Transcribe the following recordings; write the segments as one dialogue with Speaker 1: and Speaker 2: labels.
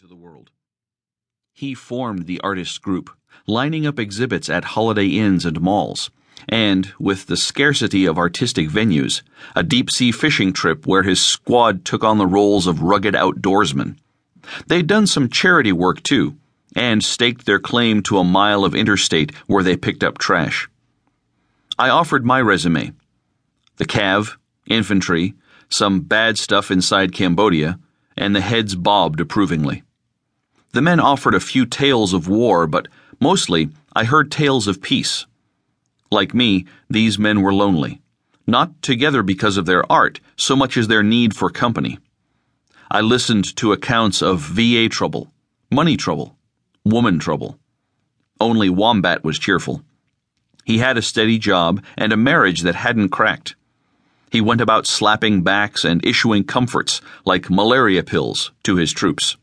Speaker 1: into the world. He formed the artists group, lining up exhibits at holiday inns and malls, and, with the scarcity of artistic venues, a deep sea fishing trip where his squad took on the roles of rugged outdoorsmen. They'd done some charity work too, and staked their claim to a mile of interstate where they picked up trash. I offered my resume. The Cav, infantry, some bad stuff inside Cambodia, and the heads bobbed approvingly. The men offered a few tales of war, but mostly I heard tales of peace. Like me, these men were lonely, not together because of their art so much as their need for company. I listened to accounts of VA trouble, money trouble, woman trouble. Only Wombat was cheerful. He had a steady job and a marriage that hadn't cracked. He went about slapping backs and issuing comforts, like malaria pills, to his troops.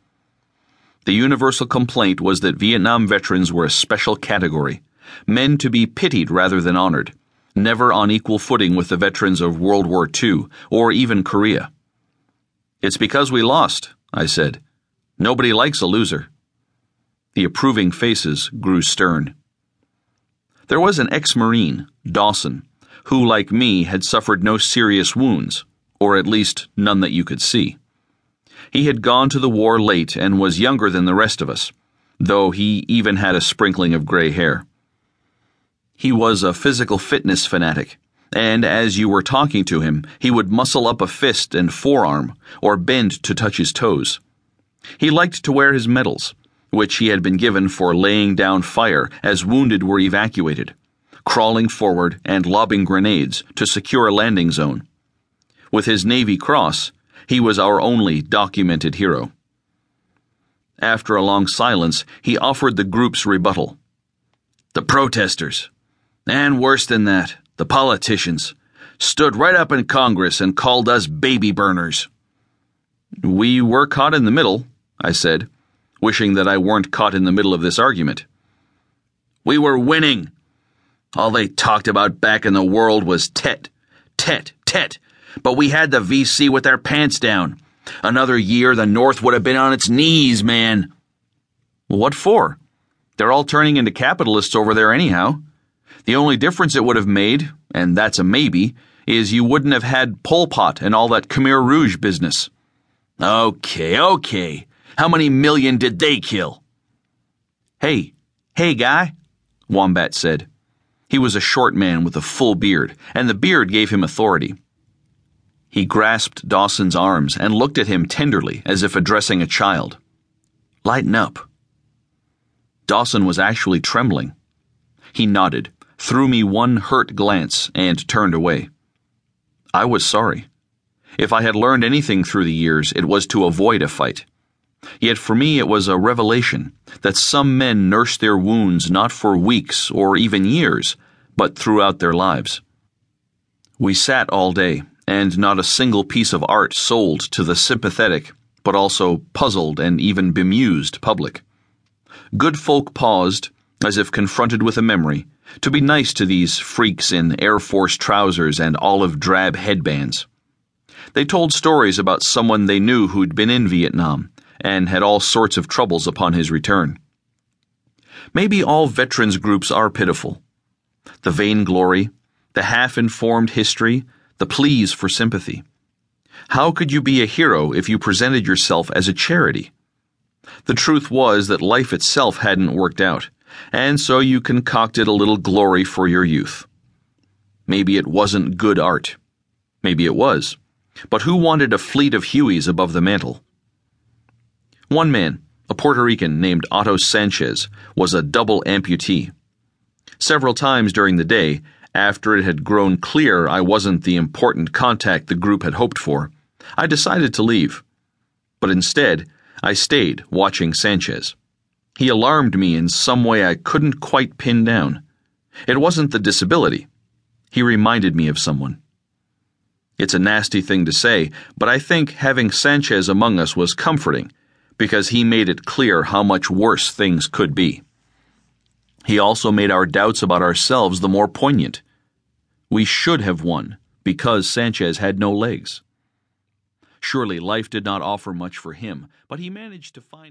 Speaker 1: The universal complaint was that Vietnam veterans were a special category, men to be pitied rather than honored, never on equal footing with the veterans of World War II or even Korea. It's because we lost, I said. Nobody likes a loser. The approving faces grew stern. There was an ex Marine, Dawson, who, like me, had suffered no serious wounds, or at least none that you could see. He had gone to the war late and was younger than the rest of us, though he even had a sprinkling of gray hair. He was a physical fitness fanatic, and as you were talking to him, he would muscle up a fist and forearm, or bend to touch his toes. He liked to wear his medals, which he had been given for laying down fire as wounded were evacuated crawling forward and lobbing grenades to secure a landing zone. With his Navy Cross, he was our only documented hero. After a long silence, he offered the group's rebuttal. The protesters, and worse than that, the politicians, stood right up in Congress and called us baby burners. We were caught in the middle, I said, wishing that I weren't caught in the middle of this argument. We were winning, all they talked about back in the world was Tet, Tet, Tet. But we had the VC with our pants down. Another year, the North would have been on its knees, man. What for? They're all turning into capitalists over there anyhow. The only difference it would have made, and that's a maybe, is you wouldn't have had Pol Pot and all that Khmer Rouge business. Okay, okay. How many million did they kill? Hey, hey, guy, Wombat said. He was a short man with a full beard, and the beard gave him authority. He grasped Dawson's arms and looked at him tenderly as if addressing a child. Lighten up. Dawson was actually trembling. He nodded, threw me one hurt glance, and turned away. I was sorry. If I had learned anything through the years, it was to avoid a fight. Yet for me it was a revelation that some men nurse their wounds not for weeks or even years, but throughout their lives. We sat all day, and not a single piece of art sold to the sympathetic, but also puzzled and even bemused public. Good folk paused, as if confronted with a memory, to be nice to these freaks in Air Force trousers and olive drab headbands. They told stories about someone they knew who'd been in Vietnam and had all sorts of troubles upon his return. Maybe all veterans groups are pitiful. The vainglory, the half informed history, the pleas for sympathy. How could you be a hero if you presented yourself as a charity? The truth was that life itself hadn't worked out, and so you concocted a little glory for your youth. Maybe it wasn't good art. Maybe it was. But who wanted a fleet of Hueys above the mantel? One man, a Puerto Rican named Otto Sanchez, was a double amputee. Several times during the day, after it had grown clear I wasn't the important contact the group had hoped for, I decided to leave. But instead, I stayed watching Sanchez. He alarmed me in some way I couldn't quite pin down. It wasn't the disability. He reminded me of someone. It's a nasty thing to say, but I think having Sanchez among us was comforting because he made it clear how much worse things could be. He also made our doubts about ourselves the more poignant. We should have won because Sanchez had no legs. Surely life did not offer much for him, but he managed to find